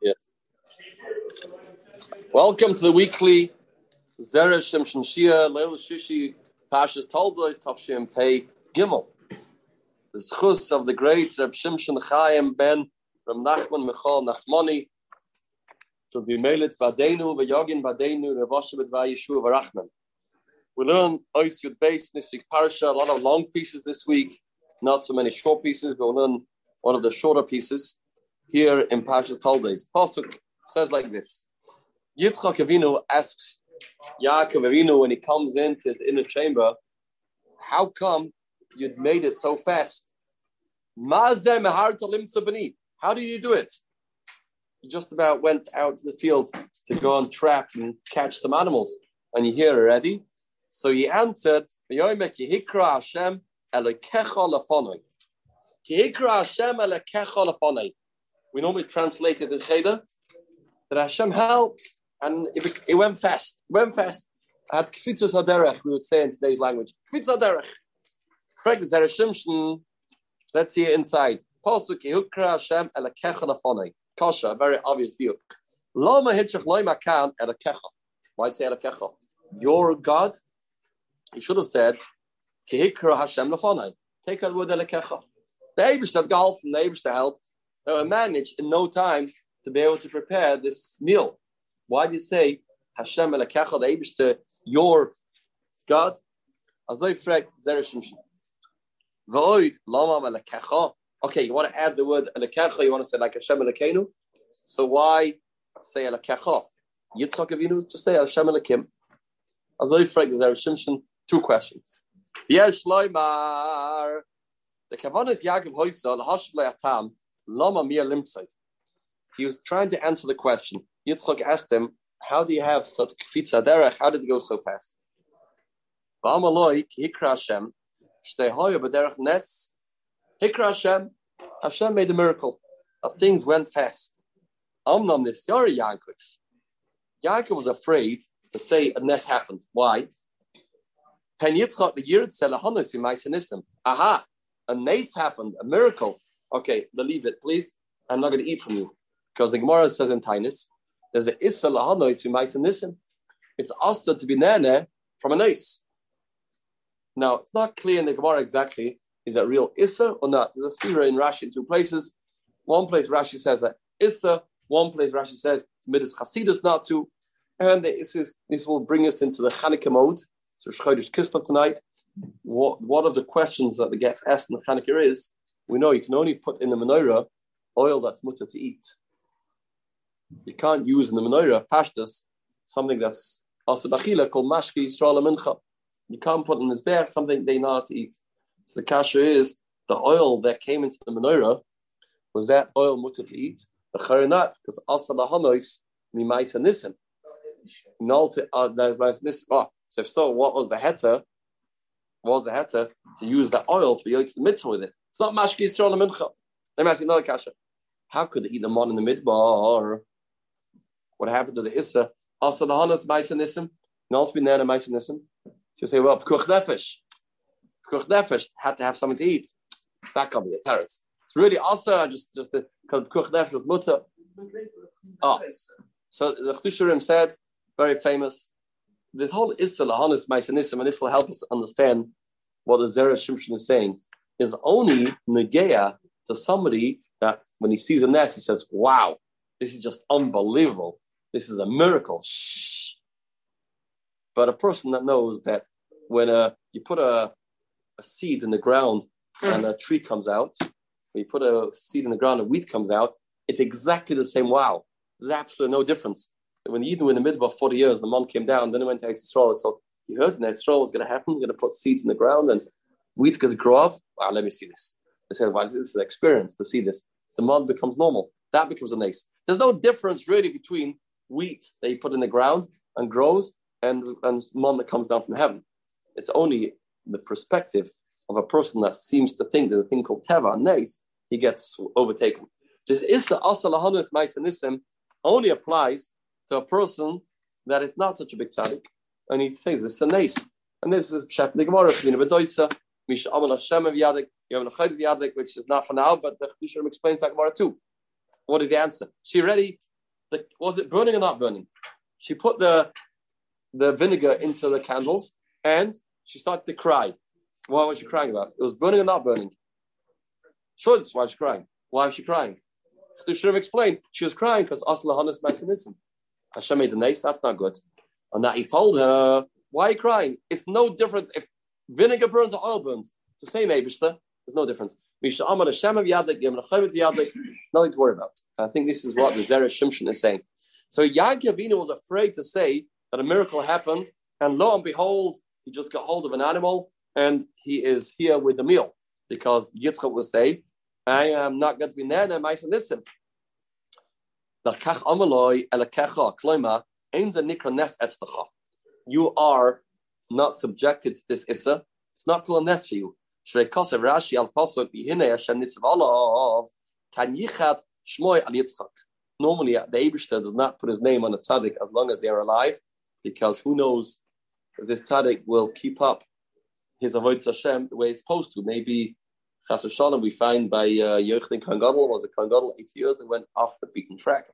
Yeah. Welcome to the weekly Zera Shimshon Shia Leil Shishi Pashas Toldois Tavshim Pei Gimel. The schus of the great Reb Shimshon Chaim Ben from Nachman Michal Nachmani should be Melit Vadenu Vayogin Vadenu Revoshevet Vayeshu Varachman. We learn Ois Yud Beis Nifsik Parasha, a lot of long pieces this week, not so many short pieces, but we'll learn one of the shorter pieces here in Pashas Toldois. Pasuk says like this. Yitzchak Avinu asks Yaakov Avinu when he comes into his inner chamber, how come you'd made it so fast? How do you do it? You just about went out to the field to go and trap and catch some animals, and you're here already. So he answered, We normally translate it in Cheder that Hashem helped and it, it went fast. It went fast. I had kfitzas aderech, we would say in today's language. Kfitzas aderech. Correct, Zera Shimshon. Let's see it inside. Pasuk Yehukra Hashem elakecha lafonei. Kasha, very obvious diuk. Lama hitchach loy makan elakecha. Why'd say elakecha? Your God. He should have said Kehikra Hashem lafonei. Take out word elakecha. The Abish that golf and the Abish to help. Uh, Were managed in no time to be able to prepare this meal. Why do you say Hashem Elakecha, the to your God? Azoy frek Zera Shimshon. V'oid lama Elakecha. Okay, you want to add the word Elakecha, you want to say like Hashem Elakenu. So why say Elakecha? Yitzchak Avinu, just say Hashem Elakim. Azoy frek Zera Shimshon. Two questions. Yesh loymar. The kavanah is Yaakov Hoysal, Hashblei Atam, Lama Mir. He was trying to answer the question. Yitzchak asked him, How do you have such kfitza derech? How did it go so fast? Hikra Hashem, nes. Hikra Hashem, Hashem made a miracle. Of things went fast. Amnam nisyari Yaakov. Yaakov was afraid to say a nest happened. Why? Pen Yitzchak the Yirid Selahanus in Aha, a nest happened, a miracle. Okay, believe it, please. I'm not going to eat from you. Because the Gemara says in Tainus, there's a Issa lahanois who mice nisim. It's asta to be nene from a nice. Now, it's not clear in the Gemara exactly is that real Issa or not. There's a steer in Rashi in two places. One place Rashi says that Issa, one place Rashi says it's midas chasidus not to. And this, is, this will bring us into the Hanukkah mode. So Chodesh Kislev tonight. What, one of the questions that get asked in the Hanukkah is, we know you can only put in the menorah oil that's mutter to eat. You can't use in the menorah pashtas something that's asabachila called mashki yisrael mincha. You can't put in this bear something they know how to eat. So the kasha is the oil that came into the menorah was that oil mutter to eat. The charinat because asalahamois mimaisa nisim. Uh. Oh, so if so, what was the heter? What was the heter to use the oil to be yoked the mitzvah with it? It's not mashki yisrael mincha. Let me ask you another kasha. How could they eat the mon in the midbar? What happened to the Issa? Also the Hanas Maisanisim, and also be Nana Maisanisim. She'll say, well, Pkuch Nefesh. Pkuch Nefesh had to have something to eat. That can't be the terrace. It's really also just just the Pkuch Nefesh was mutter. Oh. So the Chiddushei HaRim said, very famous, this whole Issa Lahanis Maisanisim, and this will help us understand what the Zera Shimshon is saying, is only Negea to somebody that when he sees a nest, he says, wow, this is just unbelievable. This is a miracle. Shh. But a person that knows that when uh, you put a, a seed in the ground and a tree comes out, when you put a seed in the ground and wheat comes out, it's exactly the same. Wow, there's absolutely no difference. When you do in the middle of 40 years, the mom came down, then it went to Israel. So he heard that Israel was going to happen. You're going to put seeds in the ground and going to grow up. Wow, let me see this. They said, well, this is an experience to see this. The mom becomes normal. That becomes a nice. There's no difference really between wheat that you put in the ground and grows and, and one that comes down from heaven. It's only the perspective of a person that seems to think there's a thing called teva, nice, he gets overtaken. This issa asalahanus maisanisim only applies to a person that is not such a big tzaddik, and he says this is a nice. And this is Pshat the Which is not for now, but the Chiddushei HaRim explains that Gemara too. What is the answer? She ready? The, was it burning or not burning? She put the the vinegar into the candles and she started to cry. What was she crying about? It was burning or not burning? Sure, that's why she's crying. Why was she crying? They should explained. She was crying because Asla Hanas Mesinism. Hashem made the nace, that's not good. And now he told her, Why are you crying? It's no difference if vinegar burns or oil burns. It's the same Abishta. There's no difference. Nothing to worry about. I think this is what the Zera Shimshon is saying. So Yaakov was afraid to say that a miracle happened, and lo and behold, he just got hold of an animal and he is here with the meal because Yitzchak will say, I am not going to be nana ma'isanisim. You are not subjected to this issa. It's not klones for you. Rashi al pasuk bihine Hashem nitzav alav kan yichad al Yitzchak. Normally, the Abishter does not put his name on a tzaddik as long as they are alive, because who knows if this tzaddik will keep up his avoid Hashem the way he's supposed to. Maybe Chas Shalom we find by uh, Yochanan Kangadol was a Kangadol 80 years and went off the beaten track.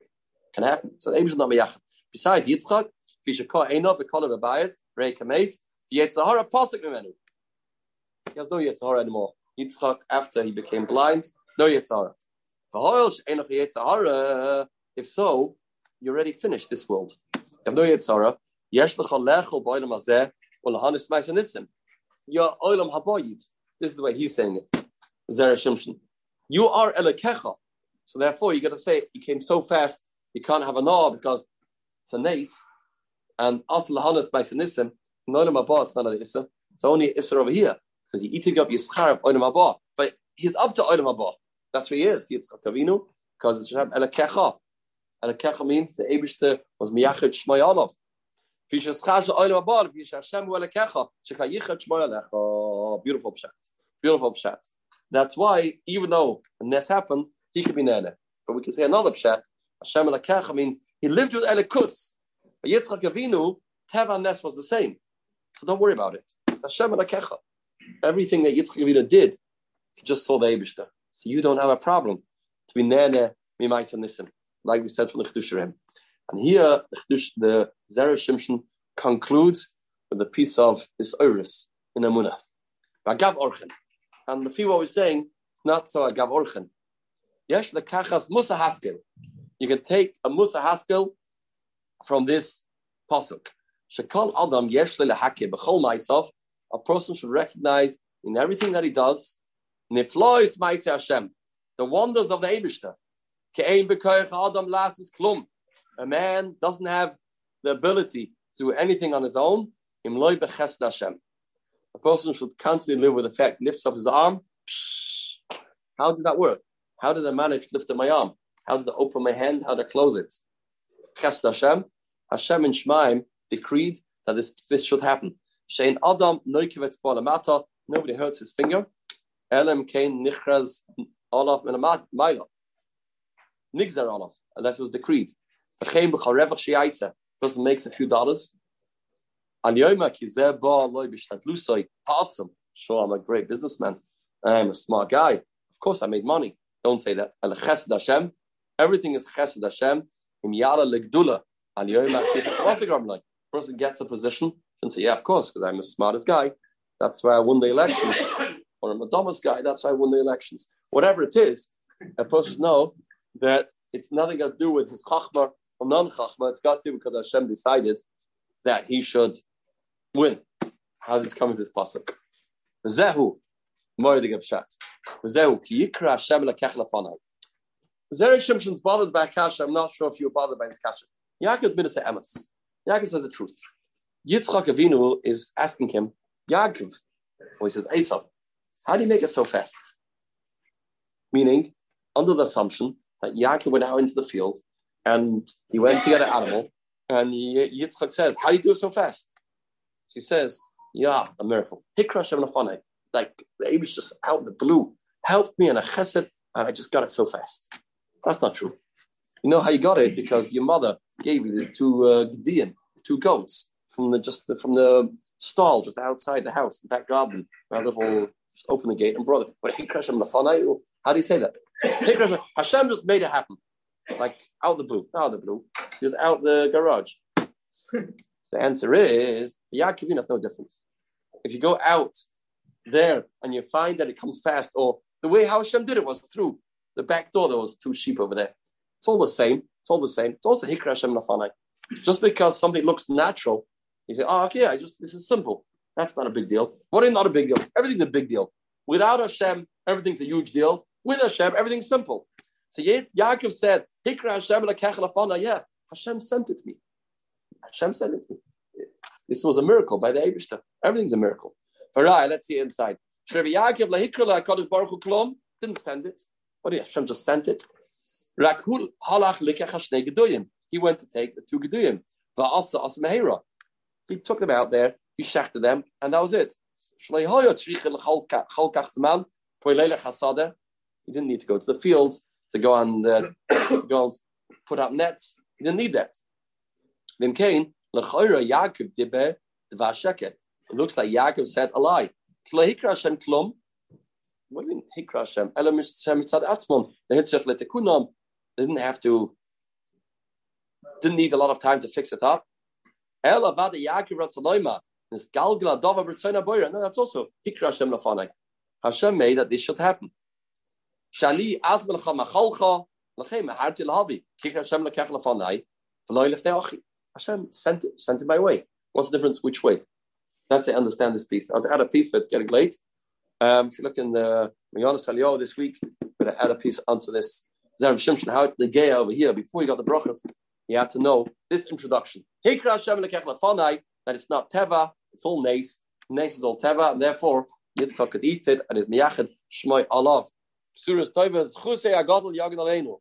Can happen. So the not. Besides Yitzchak, Fishakah Einov, Ekola Rabayas, Rei Kames, Yetzahara Pasuk Memenu. He has no Yetzahara anymore. Yitzchak, after he became blind, no Yetzahara. If so, you already finished this world. You have no Yetzahara. Yesh lecha lechel b'olam hazeh, ulahanis ma'isanisim you're olam habayid. This is the way he's saying it. You are elekecha. So therefore, you got to say he came so fast, you can't have a naw because it's a nace. And also lahanas by senisim, nolam haba, it's not an issa. It's only issa over here because you're eating up your schar olam haba. But he's up to olam haba. That's where he is. Yitzchak Avinu because it's elekecha. Elekecha means the Abishter was miyachet shmay olav. Oh, beautiful pshat. Beautiful pshat. That's why, even though this happened, he could be nene. But we can say another pshat. Hashem Elakecha means he lived with Elikus. Yitzchak Avinu, Teva Nes was the same. So don't worry about it. Hashem. Everything that Yitzchak Avinu did, he just saw the Ebishter. So you don't have a problem to be nene, mimais, and nisim. Like we said from the Chiddushei HaRim. And here, the Zera Shimshon concludes with a piece of Isiris in Amunah. Agav Orchen. And the few what we're saying, it's not so Agav Orchen. Yesh lekachas Musa Haskell. You can take a Musa Haskell from this pasuk. Shekal Adam yesh lehake. A person should recognize in everything that he does, niflois ma'aseh Hashem, the wonders of the Eibushter. Ke'ein b'koyach Adam lasis klum a man doesn't have the ability to do anything on his own, a person should constantly live with the fact, lifts up his arm. How did that work? How did I manage to lift up my arm? How I open my hand? How I close it? Chesed Hashem. Hashem and Shemaim decreed that this, this should happen. Shein Adam noikivetz balamata. Nobody hurts his finger. Elam kain nichraz olav minamaila. Nigzar olav. Unless it was decreed person makes a few dollars. And Yoma Sure, I'm a great businessman. I'm a smart guy. Of course, I made money. Don't say that. Everything is chesed Hashem. Im yala legdula. Yoma like person gets a position and say, yeah, of course, because I'm the smartest guy. That's why I won the elections. or I'm a dumbest guy. That's why I won the elections. Whatever it is, a person know that it's nothing to do with his chachma from non chachma, it's got to because Hashem decided that he should win. How does this come into this pasuk? Zehu, Moedig of Shat. Zehu, ki yikra Hashem lekech lefanai. Zera Shimshon's bothered by Kasha. I'm not sure if you're bothered by this Kasha. Yaakov's been say Amos. Yaakov says the truth. Yitzchak Avinu is asking him, Yaakov, or he says, Esau, how do you make it so fast? Meaning, under the assumption that Yaakov went out into the field and he went to get an animal, and Yitzchak says, "How do you do it so fast?" She says, "Yeah, a miracle. Hikra Shem Like the was just out of the blue helped me in a chesed, and I just got it so fast. That's not true. You know how you got it because your mother gave you the two uh, Gideon, two goats from the just the, from the stall just outside the house, the back garden. My little just open the gate and brought it. But Hikra Shem How do you say that? Hashem just made it happen. like out the blue, out the blue. just out the garage. the answer is Yaakov has no difference. If you go out there and you find that it comes fast, or the way how Hashem did it was through the back door, there was two sheep over there. It's all the same. It's all the same. It's also Hikra Hashem Nafanai. Just because something looks natural, you say, oh, okay, I just, this is simple. That's not a big deal. What is not a big deal? Everything's a big deal. Without Hashem, everything's a huge deal. With Hashem, everything's simple. So Yaakov said, Hikra Hashem Yeah, Hashem sent it to me. Hashem sent it to me. This was a miracle by the Abishta. Everything's a miracle. All right, let's see inside. Shrevi Yaakov lahikra baruch hu. Didn't send it. What Hashem just sent it? Rakhul halach likach hashnei geduyim. He went to take the two geduyim. Va'asa asa mehera. He took them out there. He shechted them, and that was it. He didn't need to go to the fields to go and uh, to go and put up nets. He didn't need that. It looks like Yaakov said a lie. What do you mean Hikra Hashem? Elam Hashem atzmon. The hitzach letekunam. They didn't have to. Didn't need a lot of time to fix it up. Ela vada Yaakov ratzaloima. This galgla dova b'rtzona boira. No, that's also Hikra Hashem lafanai. Hashem made that this should happen. Shani azmelcha machalcha lachem harti lahavi. Hikra Hashem lekech lafanai. V'loy leftei achi. Hashem sent it, sent it my way. What's the difference? Which way? That's to understand this piece. I'll add a piece, but it's getting late. Um, if you look in the Mayanas Talio this week, going to add a piece onto this. Zera Shimshon, how the gay over here, before you got the brachas, you had to know this introduction. That it's not Teva, it's all Nace. Nace is all Teva, and therefore Yitzchak could eat it, and it's Miyachid Shmoy Alav. Surah Toiva is Chusei Agadol Yagan Aleinu.